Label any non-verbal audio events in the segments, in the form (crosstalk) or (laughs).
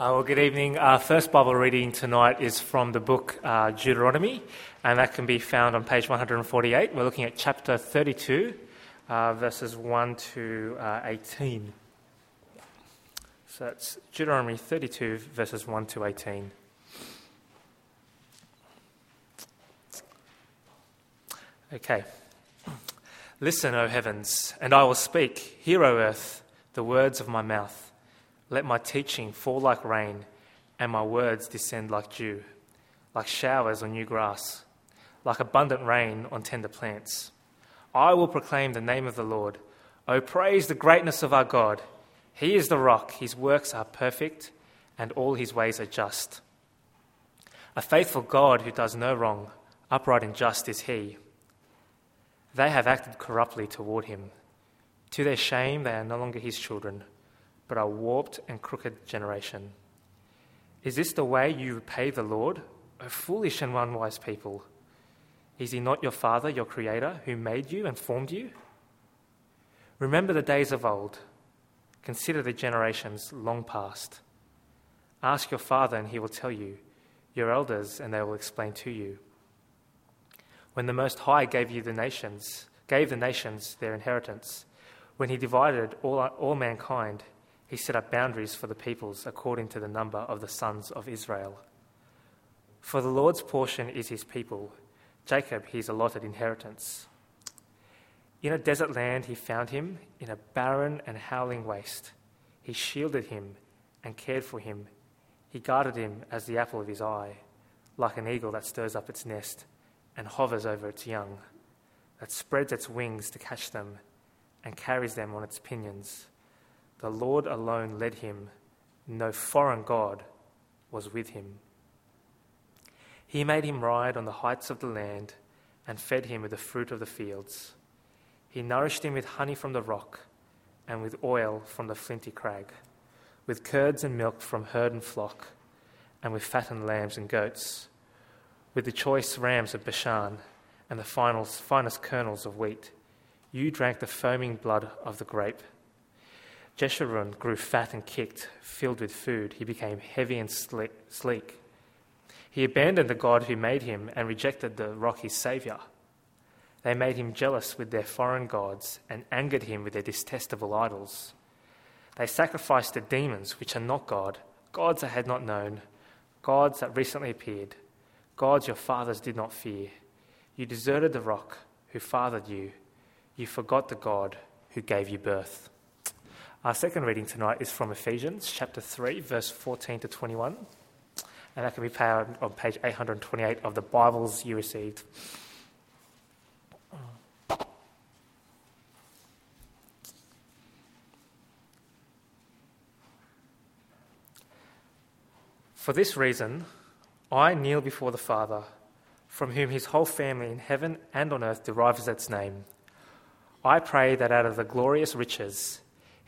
Uh, well, good evening. Our first Bible reading tonight is from the book uh, Deuteronomy, and that can be found on page 148. We're looking at chapter 32, uh, verses 1 to uh, 18. So that's Deuteronomy 32, verses 1 to 18. Okay. Listen, O heavens, and I will speak. Hear, O earth, the words of my mouth. Let my teaching fall like rain, and my words descend like dew, like showers on new grass, like abundant rain on tender plants. I will proclaim the name of the Lord. Oh, praise the greatness of our God. He is the rock, his works are perfect, and all his ways are just. A faithful God who does no wrong, upright and just is he. They have acted corruptly toward him. To their shame, they are no longer his children but a warped and crooked generation. Is this the way you repay the Lord, O foolish and unwise people? Is he not your Father, your Creator, who made you and formed you? Remember the days of old. Consider the generations long past. Ask your Father, and he will tell you, your elders, and they will explain to you. When the Most High gave you the nations, gave the nations their inheritance, when he divided all, all mankind, he set up boundaries for the peoples according to the number of the sons of Israel. For the Lord's portion is his people, Jacob his allotted inheritance. In a desert land he found him, in a barren and howling waste. He shielded him and cared for him. He guarded him as the apple of his eye, like an eagle that stirs up its nest and hovers over its young, that spreads its wings to catch them and carries them on its pinions. The Lord alone led him, no foreign God was with him. He made him ride on the heights of the land and fed him with the fruit of the fields. He nourished him with honey from the rock and with oil from the flinty crag, with curds and milk from herd and flock, and with fattened lambs and goats, with the choice rams of Bashan and the finest kernels of wheat. You drank the foaming blood of the grape. Jeshurun grew fat and kicked, filled with food. He became heavy and sleek. He abandoned the God who made him and rejected the rock his Saviour. They made him jealous with their foreign gods and angered him with their detestable idols. They sacrificed to demons, which are not God, gods that had not known, gods that recently appeared, gods your fathers did not fear. You deserted the rock who fathered you. You forgot the God who gave you birth. Our second reading tonight is from Ephesians chapter 3, verse 14 to 21, and that can be found on page 828 of the Bibles you received. For this reason, I kneel before the Father, from whom his whole family in heaven and on earth derives its name. I pray that out of the glorious riches,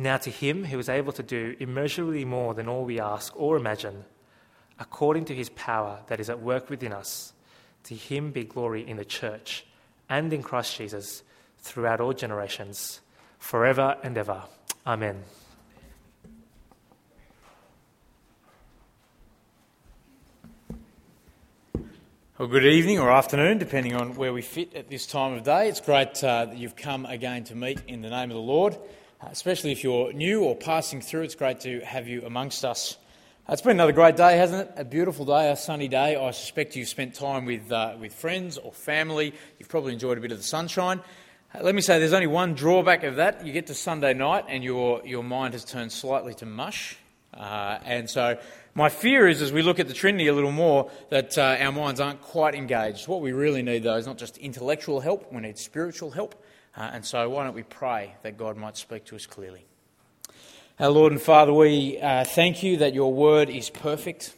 Now, to him who is able to do immeasurably more than all we ask or imagine, according to his power that is at work within us, to him be glory in the church and in Christ Jesus throughout all generations, forever and ever. Amen. Well, good evening or afternoon, depending on where we fit at this time of day. It's great uh, that you've come again to meet in the name of the Lord. Uh, especially if you're new or passing through, it's great to have you amongst us. Uh, it's been another great day, hasn't it? A beautiful day, a sunny day. I suspect you've spent time with, uh, with friends or family. You've probably enjoyed a bit of the sunshine. Uh, let me say there's only one drawback of that. You get to Sunday night and your, your mind has turned slightly to mush. Uh, and so my fear is, as we look at the Trinity a little more, that our minds aren't quite engaged. What we really need, though, is not just intellectual help, we need spiritual help. Uh, and so, why don't we pray that God might speak to us clearly? Our Lord and Father, we uh, thank you that your word is perfect.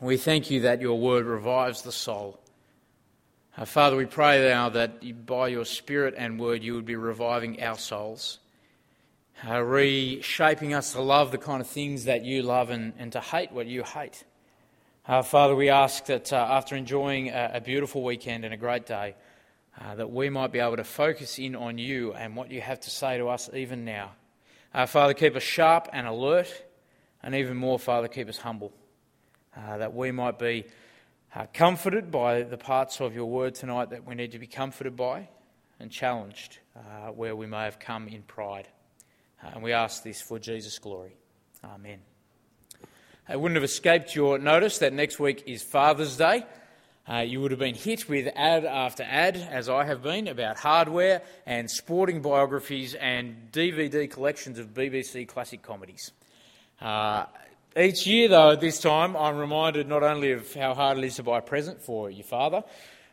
We thank you that your word revives the soul. Uh, Father, we pray now that by your Spirit and word you would be reviving our souls, uh, reshaping us to love the kind of things that you love and, and to hate what you hate. Uh, Father, we ask that uh, after enjoying a, a, beautiful weekend and a great day, uh, that we might be able to focus in on you and what you have to say to us even now. Uh, Father, keep us sharp and alert, and even more, Father, keep us humble, uh, that we might be uh, comforted by the parts of your word tonight that we need to be comforted by, and challenged uh, where we may have come in pride. And we ask this for Jesus' glory. Amen. It wouldn't have escaped your notice that next week is Father's Day. Uh, you would have been hit with ad after ad, as I have been, about hardware and sporting biographies and DVD collections of BBC classic comedies. Uh, each year, though, at this time, I'm reminded not only of how hard it is to buy a present for your father,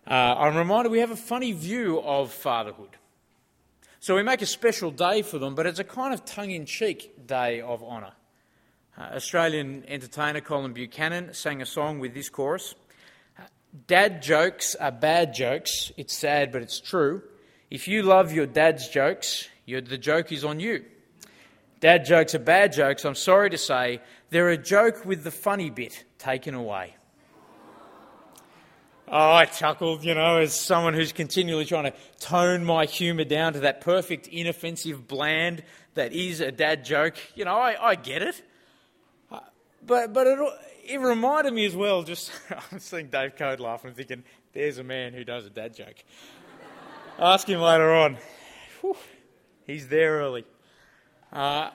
uh, I'm reminded we have a funny view of fatherhood. So we make a special day for them, but it's a kind of tongue in cheek day of honour. Uh, Australian entertainer Colin Buchanan sang a song with this chorus. Dad jokes are bad jokes. It's sad, but it's true. If you love your dad's jokes, the joke is on you. Dad jokes are bad jokes. I'm sorry to say, they're a joke with the funny bit taken away. Oh, I chuckled, you know, as someone who's continually trying to tone my humour down to that perfect, inoffensive bland that is a dad joke. You know, I, I get it. Uh, but, but it, it reminded me as well, just, (laughs) I'm seeing Dave Code laughing, thinking, there's a man who does a dad joke. Ask him later on. Whew, he's there early. Uh,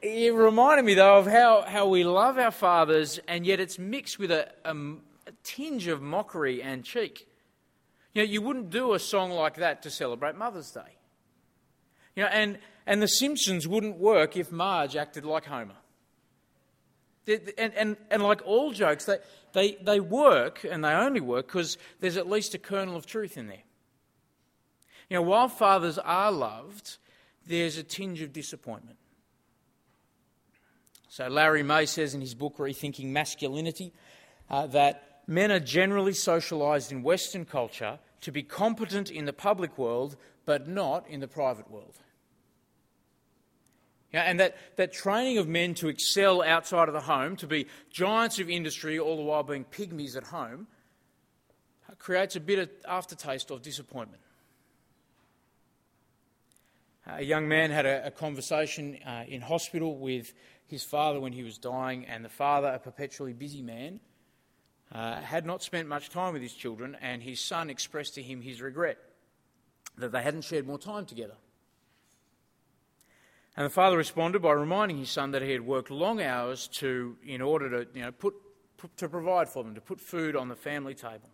it reminded me, though, of how, how we love our fathers, and yet it's mixed with a, a, a tinge of mockery and cheek. You know, you wouldn't do a song like that to celebrate Mother's Day. You know, and, and The Simpsons wouldn't work if Marge acted like Homer. And, and, and like all jokes, they, they, they work, and they only work because there's at least a kernel of truth in there. You know, while fathers are loved, there's a tinge of disappointment. So, Larry May says in his book, Rethinking Masculinity, uh, that men are generally socialised in Western culture to be competent in the public world, but not in the private world. Yeah, and that, that training of men to excel outside of the home, to be giants of industry, all the while being pygmies at home, creates a bit of aftertaste of disappointment. A young man had a, a conversation uh, in hospital with his father when he was dying, and the father, a perpetually busy man, uh, had not spent much time with his children, and his son expressed to him his regret that they hadn't shared more time together. And the father responded by reminding his son that he had worked long hours to, in order to, you know, put, put to provide for them, to put food on the family table.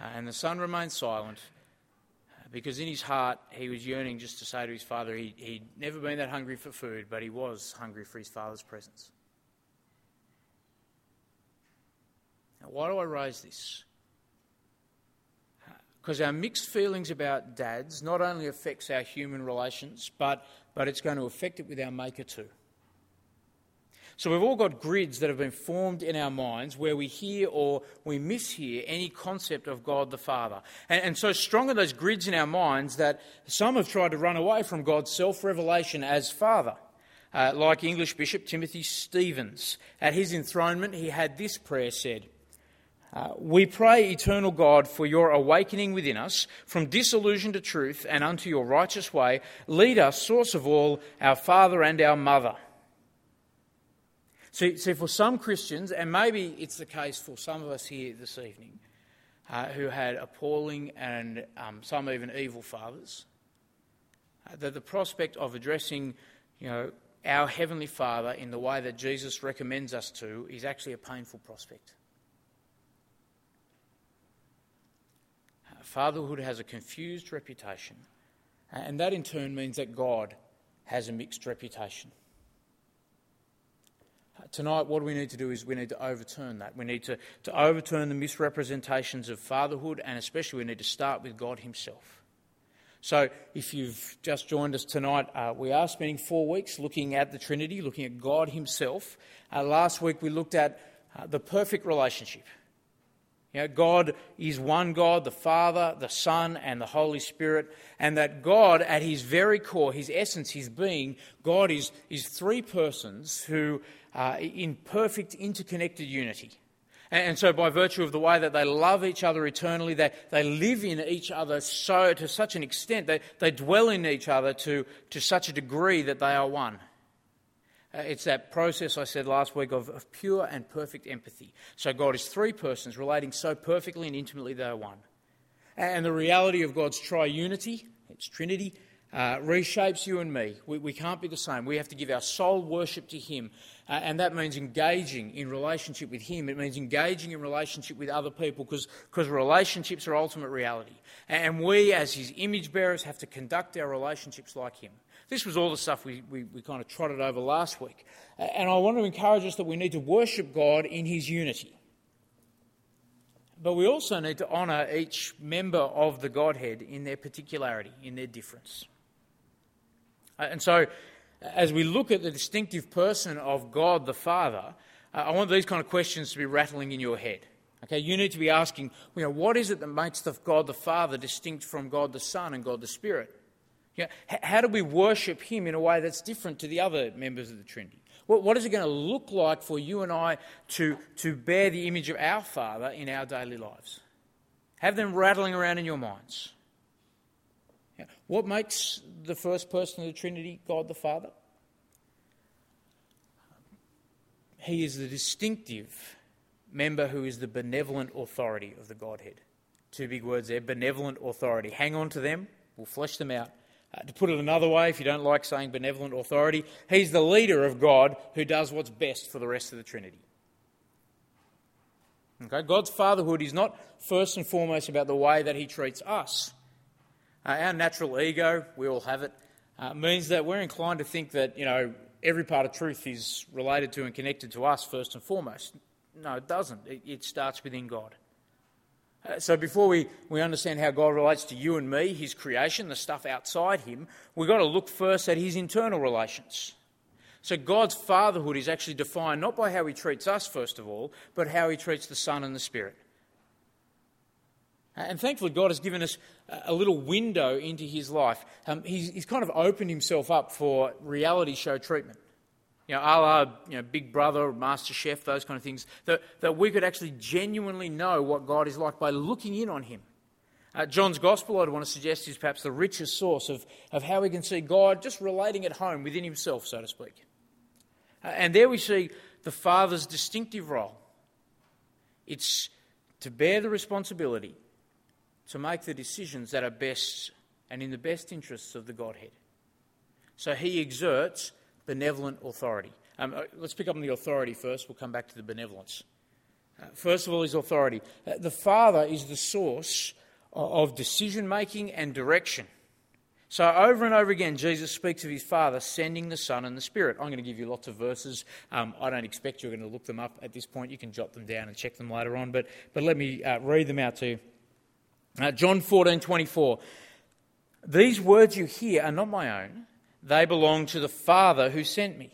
Uh, and the son remained silent uh, because in his heart he was yearning just to say to his father he, he'd never been that hungry for food, but he was hungry for his father's presence. Now, why do I raise this? Because our mixed feelings about dads not only affects our human relations, but, but it's going to affect it with our maker too. So we've all got grids that have been formed in our minds where we hear or we mishear any concept of God the Father. And, and so strong are those grids in our minds that some have tried to run away from God's self revelation as Father. Uh, like English Bishop Timothy Stevens. At his enthronement, he had this prayer said uh, we pray, eternal God, for your awakening within us from disillusion to truth and unto your righteous way. Lead us, source of all, our Father and our Mother. See, see for some Christians, and maybe it's the case for some of us here this evening, uh, who had appalling and um, some even evil fathers, uh, that the prospect of addressing, you know, our Heavenly Father in the way that Jesus recommends us to is actually a painful prospect. Fatherhood has a confused reputation, and that in turn means that God has a mixed reputation. Tonight, what we need to do is we need to overturn that. We need to, to overturn the misrepresentations of fatherhood, and especially we need to start with God Himself. So, if you've just joined us tonight, uh, we are spending four weeks looking at the Trinity, looking at God Himself. Uh, last week we looked at uh, the perfect relationship. You know, God is one God, the Father, the Son, and the Holy Spirit, and that God, at His very core, His essence, His being, God is, is three persons who are in perfect interconnected unity. And so, by virtue of the way that they love each other eternally, they, they live in each other so to such an extent, they, they dwell in each other to, to such a degree that they are one. Uh, it's that process I said last week of, of pure and perfect empathy. So, God is three persons relating so perfectly and intimately they are one. And the reality of God's triunity, its Trinity, uh, reshapes you and me. We, we can't be the same. We have to give our soul worship to Him. Uh, and that means engaging in relationship with Him. It means engaging in relationship with other people because relationships are ultimate reality. And we, as His image bearers, have to conduct our relationships like Him. This was all the stuff we, we, we kind of trotted over last week. And I want to encourage us that we need to worship God in His unity. But we also need to honour each member of the Godhead in their particularity, in their difference. And so, as we look at the distinctive person of God the Father, I want these kind of questions to be rattling in your head. Okay, you need to be asking, you know, what is it that makes the God the Father distinct from God the Son and God the Spirit? You know, how do we worship Him in a way that's different to the other members of the Trinity? What, what is it going to look like for you and I to, to bear the image of our Father in our daily lives? Have them rattling around in your minds. What makes the first person of the Trinity God the Father? He is the distinctive member who is the benevolent authority of the Godhead. Two big words there benevolent authority. Hang on to them, we'll flesh them out. Uh, to put it another way, if you don't like saying benevolent authority, he's the leader of God who does what's best for the rest of the Trinity. Okay? God's fatherhood is not first and foremost about the way that he treats us. Uh, our natural ego, we all have it, uh, means that we're inclined to think that, you know, every part of truth is related to and connected to us first and foremost. No, it doesn't. It, it starts within God. Uh, so before we, we understand how God relates to you and me, his creation, the stuff outside him, we've got to look first at his internal relations. So God's fatherhood is actually defined not by how he treats us, first of all, but how he treats the Son and the Spirit. And thankfully, God has given us a little window into his life. Um, he's, he's, kind of opened himself up for reality show treatment. You know, a la you know, Big Brother, Master Chef, those kind of things, that, that we could actually genuinely know what God is like by looking in on him. Uh, John's Gospel, I'd want to suggest, is perhaps the richest source of, of how we can see God just relating at home within himself, so to speak. Uh, and there we see the Father's distinctive role. It's to bear the responsibility to make the decisions that are best and in the best interests of the Godhead. So he exerts benevolent authority. Um, uh, let's pick up on the authority first, we'll come back to the benevolence. Uh, first of all, his authority. Uh, the Father is the source of decision making and direction. So, over and over again, Jesus speaks of his Father sending the Son and the Spirit. I'm going to give you lots of verses. Um, I don't expect you're going to look them up at this point. You can jot them down and check them later on, but, but let me uh, read them out to you. Uh, John 14 24. These words you hear are not my own, they belong to the Father who sent me.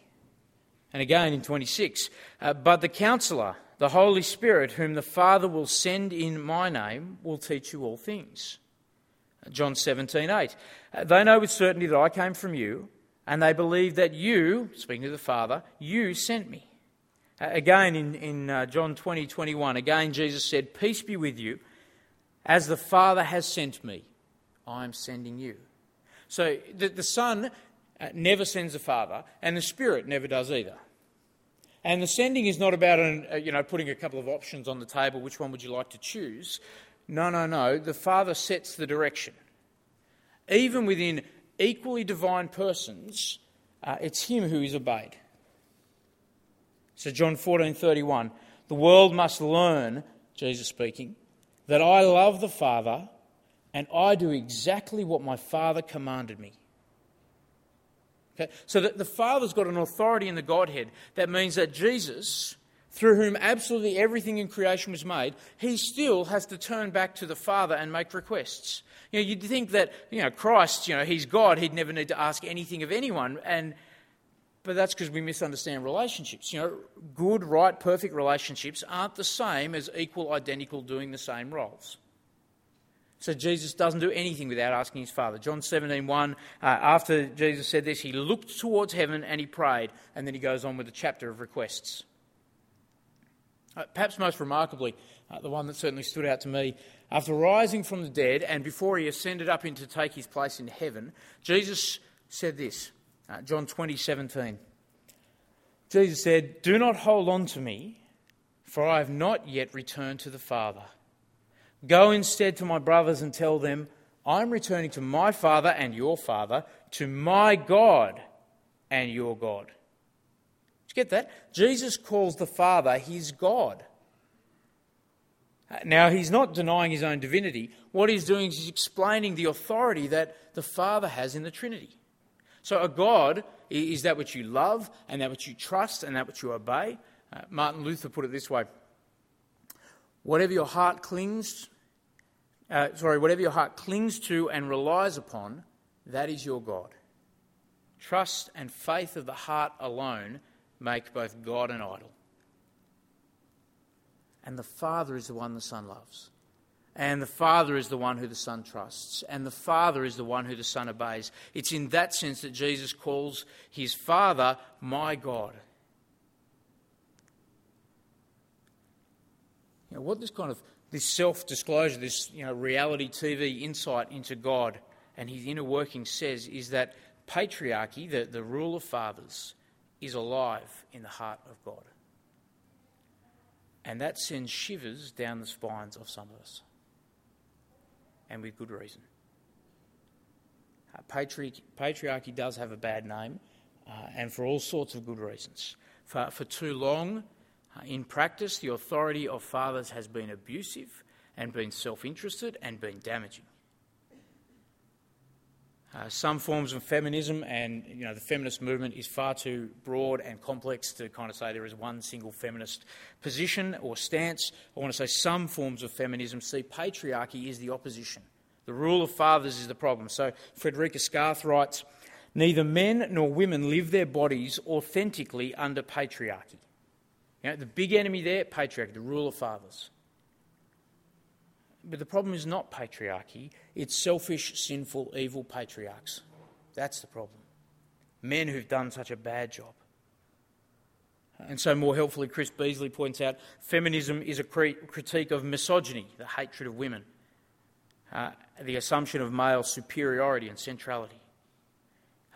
And again in 26, uh, but the counselor, the Holy Spirit, whom the Father will send in my name, will teach you all things. Uh, John 17 8. Uh, they know with certainty that I came from you, and they believe that you, speaking to the Father, you sent me. Uh, again in, in John 20 21, again Jesus said, Peace be with you. As the Father has sent me, I am sending you. So the, the Son never sends the Father, and the Spirit never does either. And the sending is not about an, uh, you know, putting a couple of options on the table, which one would you like to choose? No, no, no. The Father sets the direction. Even within equally divine persons, uh, it's Him who is obeyed. So John 14:31, the world must learn, Jesus speaking, that I love the Father and I do exactly what my Father commanded me. Okay? So that the Father's got an authority in the Godhead that means that Jesus, through whom absolutely everything in creation was made, he still has to turn back to the Father and make requests. You know, you'd think that, you know, Christ, you know, he's God, he'd never need to ask anything of anyone. And but that's because we misunderstand relationships. You know, good, right, perfect relationships aren't the same as equal, identical, doing the same roles. So Jesus doesn't do anything without asking his Father. John 17, 1, uh, after Jesus said this, he looked towards heaven and he prayed, and then he goes on with a chapter of requests. Uh, perhaps most remarkably, uh, the one that certainly stood out to me, after rising from the dead and before he ascended up into take his place in heaven, Jesus said this uh, John 20, 17. Jesus said, Do not hold on to me, for I have not yet returned to the Father. Go instead to my brothers and tell them, I am returning to my Father and your Father, to my God and your God. Did you get that? Jesus calls the Father his God. Now, he's not denying his own divinity. What he's doing is he's explaining the authority that the Father has in the Trinity. So, a God is that which you love, and that which you trust, and that which you obey. Uh, Martin Luther put it this way Whatever your heart clings, uh, sorry, whatever your heart clings to and relies upon, that is your God. Trust and faith of the heart alone make both God and idol. And the Father is the one the Son loves. And the Father is the one who the Son trusts. And the Father is the one who the Son obeys. It's in that sense that Jesus calls his Father my God. Know, what this kind of this self-disclosure, this you know, reality TV insight into God and his inner working says is that patriarchy, the, the rule of fathers, is alive in the heart of God. And that sends shivers down the spines of some of us and with good reason. Uh, patriarchy, patriarchy, does have a bad name, uh, and for all sorts of good reasons. For, for too long, in practice, the authority of fathers has been abusive and been self interested and been damaging. Uh, some forms of feminism and you know the feminist movement is far too broad and complex to kind of say there is one single feminist position or stance. I want to say some forms of feminism see patriarchy is the opposition. The rule of fathers is the problem. So Frederica Scarth writes, neither men nor women live their bodies authentically under patriarchy. You know, the big enemy there, patriarchy, the rule of fathers. But the problem is not patriarchy, it's selfish, sinful, evil patriarchs. That's the problem. Men who've done such a bad job. And so, more helpfully, Chris Beasley points out feminism is a critique of misogyny, the hatred of women, uh, the assumption of male superiority and centrality.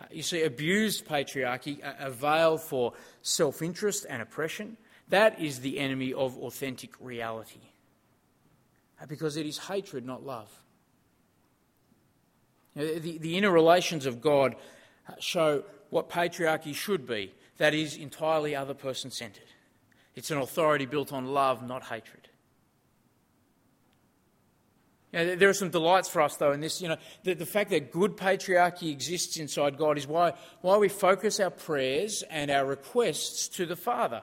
Uh, you see, abused patriarchy, a, a veil for self interest and oppression, that is the enemy of authentic reality. Uh, because it is hatred, not love. The, the inner relations of God uh, show what patriarchy should be that is, entirely other person centered. It's an authority built on love, not hatred. You know, there are some delights for us, though, in this. You know, the, the, fact that good patriarchy exists inside God is why, why we focus our prayers and our requests to the Father.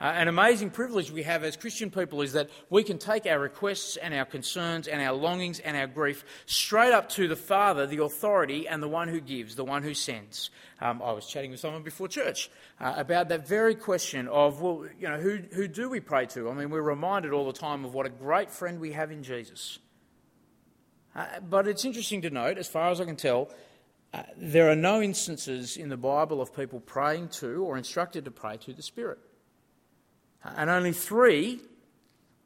Uh, an amazing privilege we have as Christian people is that we can take our requests and our concerns and our longings and our grief straight up to the Father, the authority, and the one who gives, the one who sends. Um, I was chatting with someone before church uh, about that very question of, well, you know, who, who do we pray to? I mean, we're reminded all the time of what a great friend we have in Jesus. Uh, but it's interesting to note, as far as I can tell, uh, there are no instances in the Bible of people praying to or instructed to pray to the Spirit. And only three,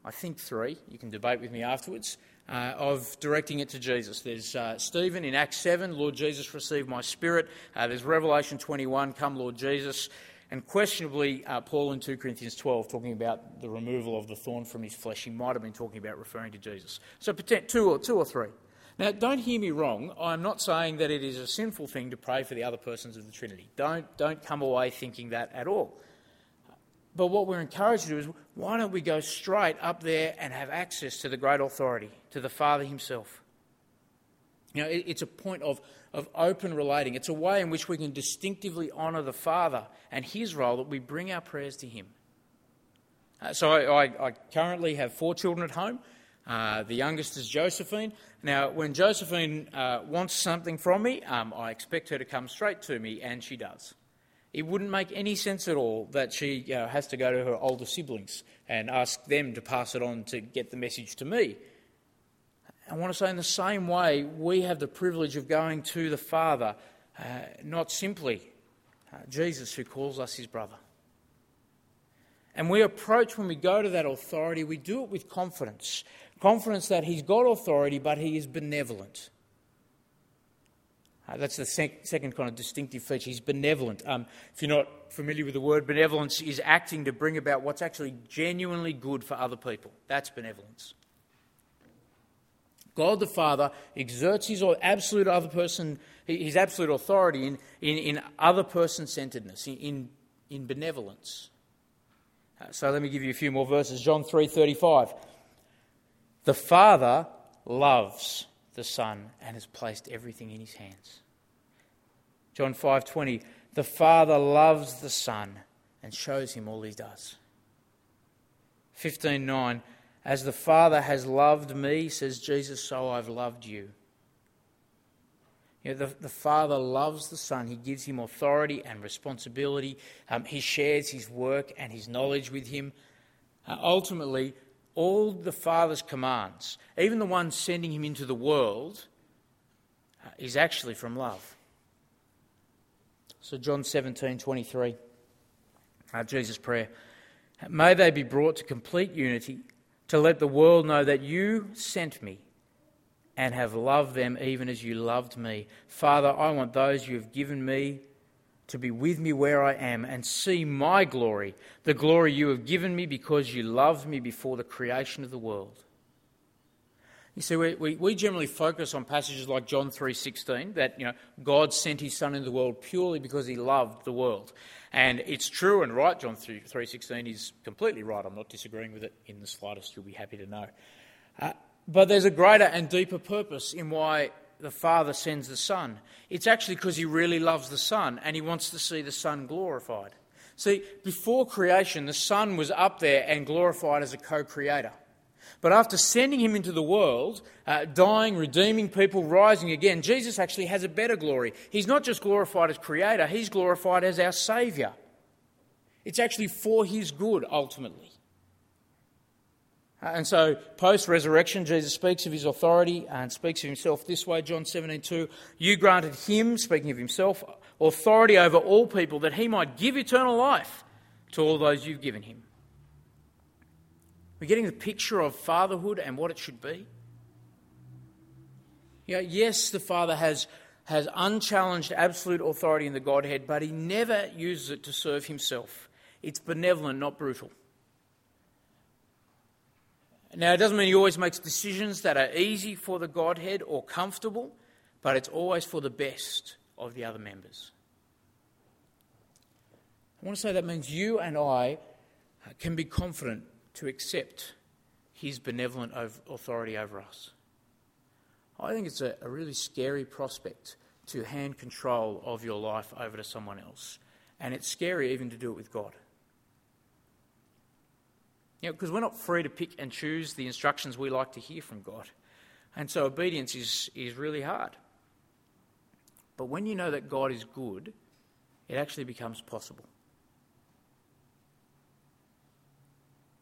I think three, you can debate with me afterwards, uh, of directing it to Jesus. There's uh, Stephen in Acts 7, Lord Jesus, receive my spirit. Uh, there's Revelation 21, come Lord Jesus. And questionably, uh, Paul in 2 Corinthians 12, talking about the removal of the thorn from his flesh. He might have been talking about referring to Jesus. So two or, two or three. Now, don't hear me wrong. I'm not saying that it is a sinful thing to pray for the other persons of the Trinity. Don't, don't come away thinking that at all. But what we're encouraged to do is why don't we go straight up there and have access to the great authority, to the Father Himself? You know, it's a point of, of open relating. It's a way in which we can distinctively honour the Father and His role that we bring our prayers to Him. Uh, so I, I, I, currently have four children at home. Uh, the youngest is Josephine. Now, when Josephine uh, wants something from me, um, I expect her to come straight to me, and she does. It wouldn't make any sense at all that she you know, has to go to her older siblings and ask them to pass it on to get the message to me. I want to say, in the same way, we have the privilege of going to the Father, uh, not simply uh, Jesus, who calls us his brother. And we approach, when we go to that authority, we do it with confidence confidence that he's got authority, but he is benevolent. Uh, that's the sec- second kind of distinctive feature. He's benevolent. Um, if you're not familiar with the word, benevolence is acting to bring about what's actually genuinely good for other people. That's benevolence. God the Father exerts his absolute other person, his absolute authority in, in, in other person centeredness, in, in benevolence. Uh, so let me give you a few more verses. John 3:35. The Father loves the Son and has placed everything in his hands. John 5:20. The Father loves the Son and shows him all he does. 15:9. As the Father has loved me, says Jesus, so I've loved you. You know, the, the Father loves the Son. He gives him authority and responsibility. Um, he shares his work and his knowledge with him. Uh, ultimately, all the Father's commands, even the one sending him into the world, uh, is actually from love. So, John 17 23, uh, Jesus' prayer. May they be brought to complete unity to let the world know that you sent me and have loved them even as you loved me. Father, I want those you have given me to be with me where I am and see my glory, the glory you have given me because you loved me before the creation of the world. You see, we, we, we generally focus on passages like John 3.16, that you know, God sent his Son into the world purely because he loved the world. And it's true and right, John 3.16 is completely right. I'm not disagreeing with it in the slightest, you'll be happy to know. Uh, but there's a greater and deeper purpose in why the Father sends the Son. It's actually because he really loves the Son and he wants to see the Son glorified. See, before creation, the Son was up there and glorified as a co creator. But after sending him into the world, uh, dying, redeeming people, rising again, Jesus actually has a better glory. He's not just glorified as creator, he's glorified as our Saviour. It's actually for his good, ultimately. Uh, and so, post resurrection, Jesus speaks of his authority and speaks of himself this way John 17, 2. You granted him, speaking of himself, authority over all people that he might give eternal life to all those you've given him. We're getting the picture of fatherhood and what it should be. You know, yes, the Father has, has unchallenged absolute authority in the Godhead, but he never uses it to serve himself. It's benevolent, not brutal. Now, it doesn't mean he always makes decisions that are easy for the Godhead or comfortable, but it's always for the best of the other members. I want to say that means you and I can be confident to accept his benevolent authority over us. I think it's a, really scary prospect to hand control of your life over to someone else. And it's scary even to do it with God. You know, because we're not free to pick and choose the instructions we like to hear from God. And so obedience is, is really hard. But when you know that God is good, it actually becomes possible.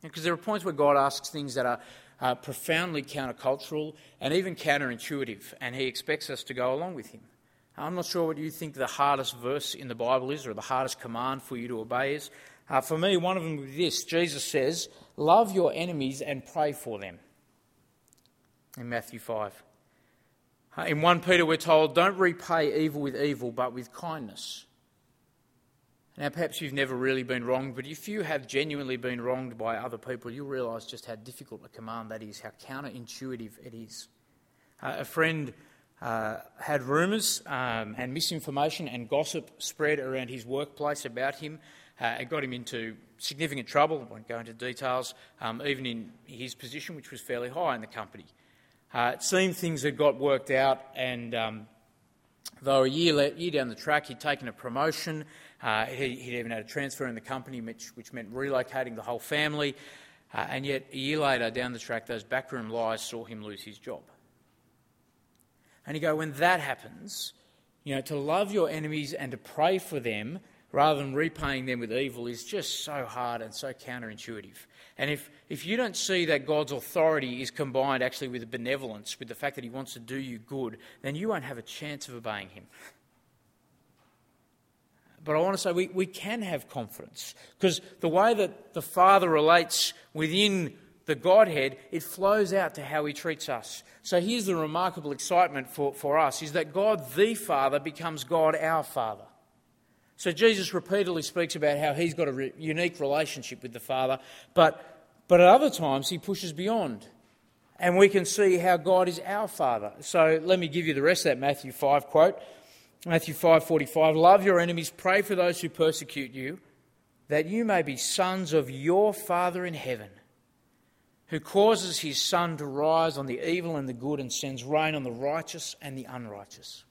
Because there are points where God asks things that are uh, profoundly countercultural and even counterintuitive, and He expects us to go along with Him. I'm not sure what you think the hardest verse in the Bible is or the hardest command for you to obey is. Uh, for me, one of them is this Jesus says, Love your enemies and pray for them. In Matthew 5. Uh, in 1 Peter, we're told, Don't repay evil with evil, but with kindness. Now, perhaps you've never really been wronged, but if you have genuinely been wronged by other people, you'll realise just how difficult a command that is, how counterintuitive it is. Uh, a friend uh, had rumours um, and misinformation and gossip spread around his workplace about him. Uh, it got him into significant trouble. I won't go into details, um, even in his position, which was fairly high in the company. Uh, it seemed things had got worked out, and um, though a year, year down the track he'd taken a promotion Uh, he, he even had a transfer in the company, which, which meant relocating the whole family. Uh, and yet, a year later, down the track, those backroom lies saw him lose his job. And you go, when that happens, you know, to love your enemies and to pray for them rather than repaying them with evil is just so hard and so counterintuitive. And if, if you don't see that God's authority is combined actually with benevolence, with the fact that He wants to do you good, then you won't have a chance of obeying Him. But I want to say we, we can have confidence because the way that the Father relates within the Godhead, it flows out to how He treats us. So here's the remarkable excitement for, for us is that God the Father becomes God our Father. So Jesus repeatedly speaks about how he's got a re- unique relationship with the Father, but, but at other times he pushes beyond. And we can see how God is our Father. So let me give you the rest of that Matthew 5 quote. Matthew 5:45 Love your enemies, pray for those who persecute you, that you may be sons of your Father in heaven, who causes his sun to rise on the evil and the good and sends rain on the righteous and the unrighteous.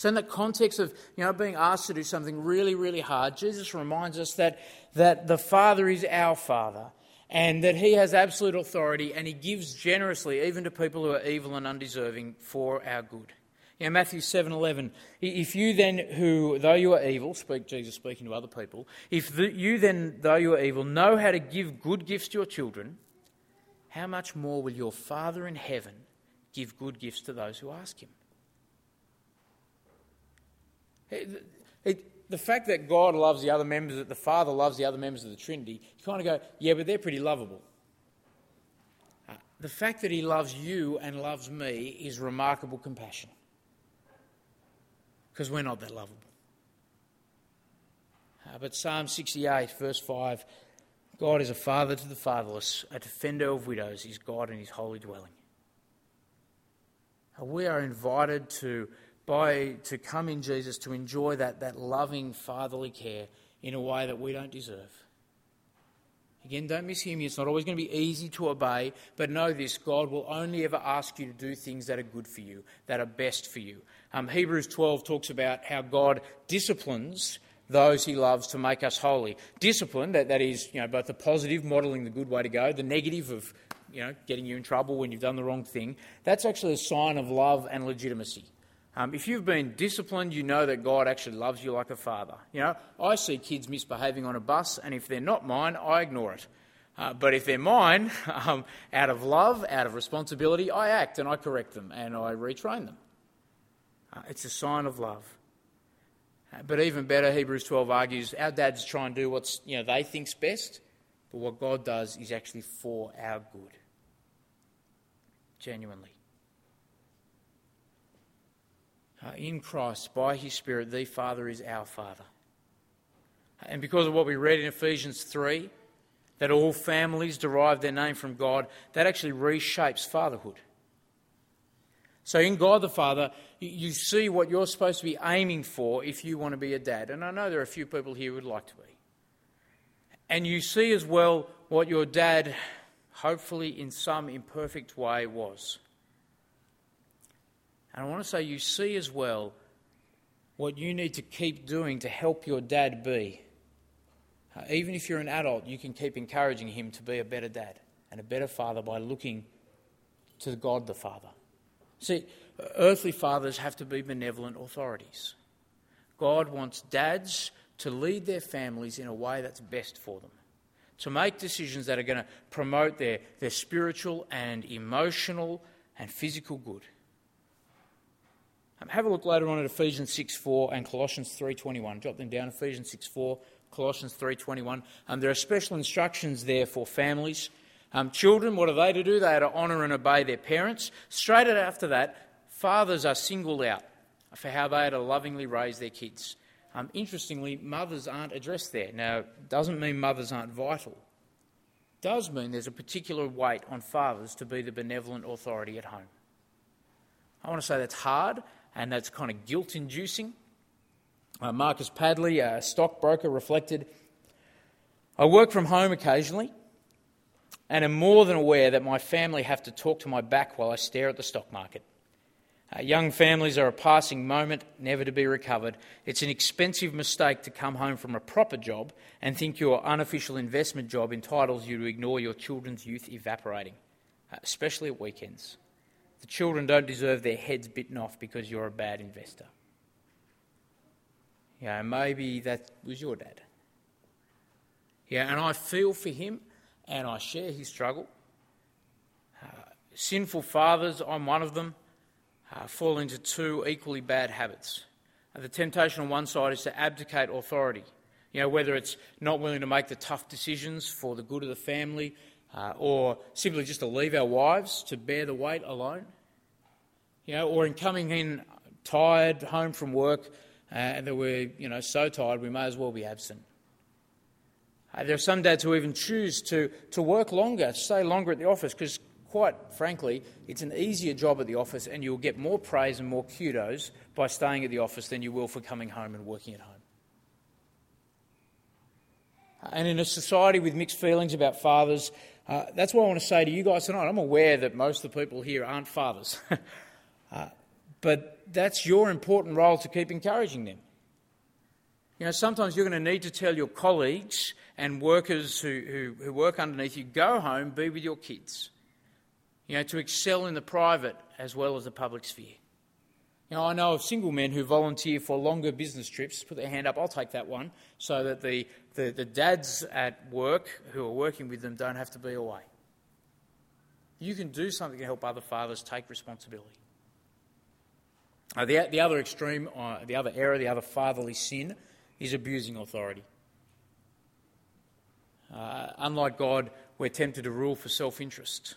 So, in the context of you know, being asked to do something really, really hard, Jesus reminds us that, that the Father is our Father and that He has absolute authority and He gives generously even to people who are evil and undeserving for our good. You know, Matthew 7:11, if you then who though you are evil, speak Jesus speaking to other people, if the, you then though you are evil know how to give good gifts to your children, how much more will your Father in heaven give good gifts to those who ask him? It, the fact that God loves the other members, that the Father loves the other members of the Trinity, you kind of go, yeah, but they're pretty lovable. Uh, the fact that He loves you and loves me is remarkable compassion. Because we're not that lovable. Uh, but Psalm 68, verse 5 God is a father to the fatherless, a defender of widows, is God in his holy dwelling. Uh, we are invited to by, to come in Jesus to enjoy that, that loving fatherly care in a way that we don't deserve. Again, don't mishear me. It's not always going to be easy to obey, but know this God will only ever ask you to do things that are good for you, that are best for you. Um, Hebrews 12 talks about how God disciplines those he loves to make us holy. Discipline, that, that is you know, both the positive, modelling the good way to go, the negative of you know, getting you in trouble when you've done the wrong thing, that's actually a sign of love and legitimacy. Um, if you've been disciplined, you know that God actually loves you like a father. You know, I see kids misbehaving on a bus, and if they're not mine, I ignore it. Uh, but if they're mine, (laughs) um, out of love, out of responsibility, I act and I correct them and I retrain them. Uh, it's a sign of love. Uh, but even better, Hebrews 12 argues our dads try and do what's you know they think's best, but what God does is actually for our good. Genuinely. Uh, Uh, in Christ, by His Spirit, the Father is our Father. And because of what we read in Ephesians 3, that all families derive their name from God, that actually reshapes fatherhood. So, in God the Father, you see what you're supposed to be aiming for if you want to be a dad. And I know there are a few people here who would like to be. And you see as well what your dad, hopefully in some imperfect way, was. And I want to say you see as well what you need to keep doing to help your dad be. Uh, even if you're an adult, you can keep encouraging him to be a better dad and a better father by looking to God the Father. See, earthly fathers have to be benevolent authorities. God wants dads to lead their families in a way that's best for them, to make decisions that are going to promote their, their spiritual and emotional and physical good. Um, have a look later on at Ephesians 6.4 and Colossians 3.21. Jot them down, Ephesians 6.4, Colossians 3.21. Um, there are special instructions there for families. Um, children, what are they to do? They are to honour and obey their parents. Straight after that, fathers are singled out for how they are to lovingly raise their kids. Um, interestingly, mothers aren't addressed there. Now, it doesn't mean mothers aren't vital. It Does mean there's a particular weight on fathers to be the benevolent authority at home. I want to say that's hard and that's kind of guilt inducing. Uh, Marcus Padley, a stockbroker, reflected I work from home occasionally and am more than aware that my family have to talk to my back while I stare at the stock market. Uh, young families are a passing moment, never to be recovered. It's an expensive mistake to come home from a proper job and think your unofficial investment job entitles you to ignore your children's youth evaporating, uh, especially at weekends. The children don't deserve their heads bitten off because you're a bad investor. Yeah, maybe that was your dad. Yeah, and I feel for him and I share his struggle. Uh, sinful fathers, I'm one of them uh, fall into two equally bad habits. Uh, the temptation on one side is to abdicate authority. You know, whether it's not willing to make the tough decisions for the good of the family, uh, or simply just to leave our wives to bear the weight alone. You know, or in coming in tired home from work, uh, and that we're you know so tired we may as well be absent. Uh, there are some dads who even choose to, to work longer, stay longer at the office, because quite frankly, it's an easier job at the office and you'll get more praise and more kudos by staying at the office than you will for coming home and working at home. And in a society with mixed feelings about fathers, uh, that's what I want to say to you guys tonight. I'm aware that most of the people here aren't fathers, (laughs) uh, but that's your important role to keep encouraging them. You know, sometimes you're going to need to tell your colleagues and workers who, who, who work underneath you go home, be with your kids you know, to excel in the private as well as the public sphere. Know, I know of single men who volunteer for longer business trips. Put their hand up, I'll take that one, so that the, the, the dads at work who are working with them don't have to be away. You can do something to help other fathers take responsibility. Uh, the, the other extreme, uh, the other error, the other fatherly sin is abusing authority. Uh, unlike God, we're tempted to rule for self interest.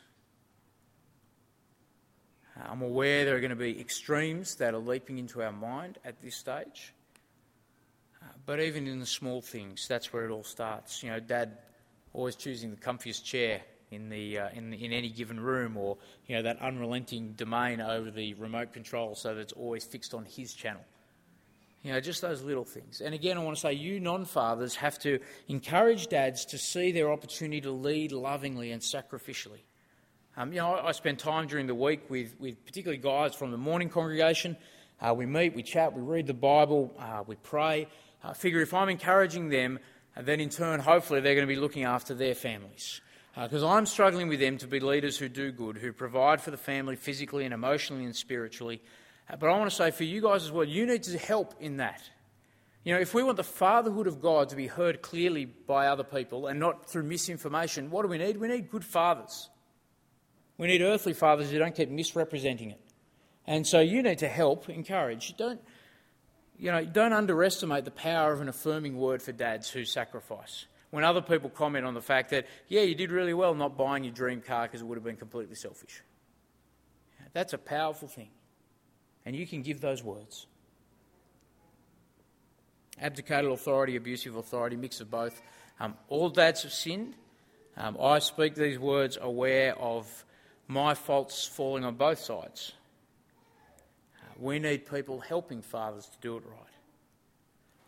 Uh, I'm aware there are going to be extremes that are leaping into our mind at this stage. Uh, but even in the small things, that's where it all starts. You know, dad always choosing the comfiest chair in, the, uh, in, in any given room, or you know, that unrelenting domain over the remote control so that it's always fixed on his channel. You know, just those little things. And again, I want to say you non fathers have to encourage dads to see their opportunity to lead lovingly and sacrificially. Um, you know, I, I, spend time during the week with, with particularly guys from the morning congregation. Uh, we meet, we chat, we read the Bible, uh, we pray. I figure if I'm encouraging them, uh, then in turn, hopefully, they're going to be looking after their families. Because uh, I'm struggling with them to be leaders who do good, who provide for the family physically and emotionally and spiritually. Uh, but I want to say for you guys as well, you need to help in that. You know, if we want the fatherhood of God to be heard clearly by other people and not through misinformation, what do we need? We need good fathers. We need earthly fathers who don't keep misrepresenting it. And so you need to help, encourage. Don't, you know, don't underestimate the power of an affirming word for dads who sacrifice. When other people comment on the fact that, yeah, you did really well not buying your dream car because it would have been completely selfish. That's a powerful thing. And you can give those words. Abdicated authority, abusive authority, mix of both. Um, all dads have sinned. Um, I speak these words aware of my faults falling on both sides. We need people helping fathers to do it right.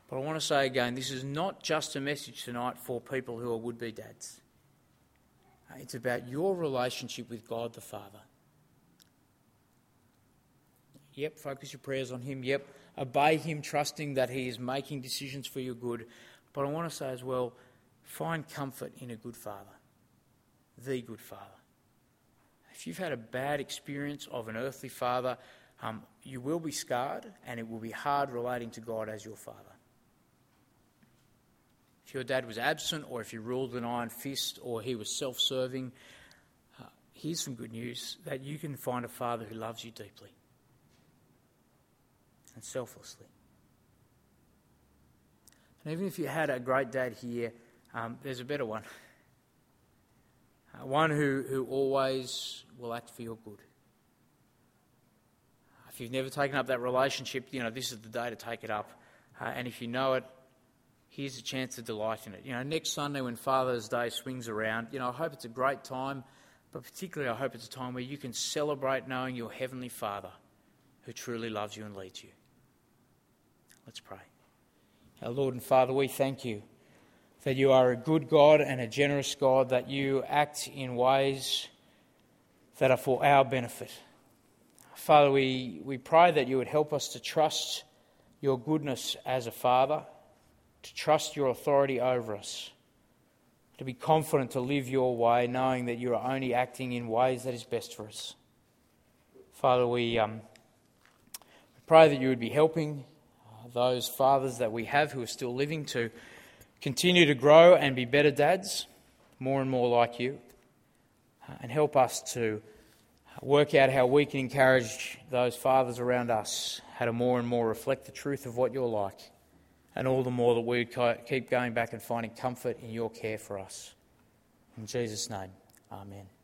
But I want to say again this is not just a message tonight for people who are would be dads. It's about your relationship with God the Father. Yep, focus your prayers on Him. Yep, obey Him, trusting that He is making decisions for your good. But I want to say as well find comfort in a good Father, the good Father. If you've had a bad experience of an earthly father, um, you will be scarred and it will be hard relating to God as your father. If your dad was absent or if he ruled an iron fist or he was self serving, uh, here's some good news that you can find a father who loves you deeply and selflessly. And even if you had a great dad here, um, there's a better one. Uh, one who, who always will act for your good. If you've never taken up that relationship, you know, this is the day to take it up. Uh, and if you know it, here's a chance to delight in it. You know, next Sunday when Father's Day swings around, you know, I hope it's a great time, but particularly I hope it's a time where you can celebrate knowing your Heavenly Father who truly loves you and leads you. Let's pray. Our Lord and Father, we thank you that you are a good God and a generous God, that you act in ways that are for our benefit. Father, we, we pray that you would help us to trust your goodness as a father, to trust your authority over us, to be confident to live your way, knowing that you are only acting in ways that is best for us. Father, we, um, we pray that you would be helping those fathers that we have who are still living to continue to grow and be better dads, more and more like you, Uh, and help us to work out how we can encourage those fathers around us how to more and more reflect the truth of what you're like, and all the more that we keep going back and finding comfort in your care for us. In Jesus' name, amen.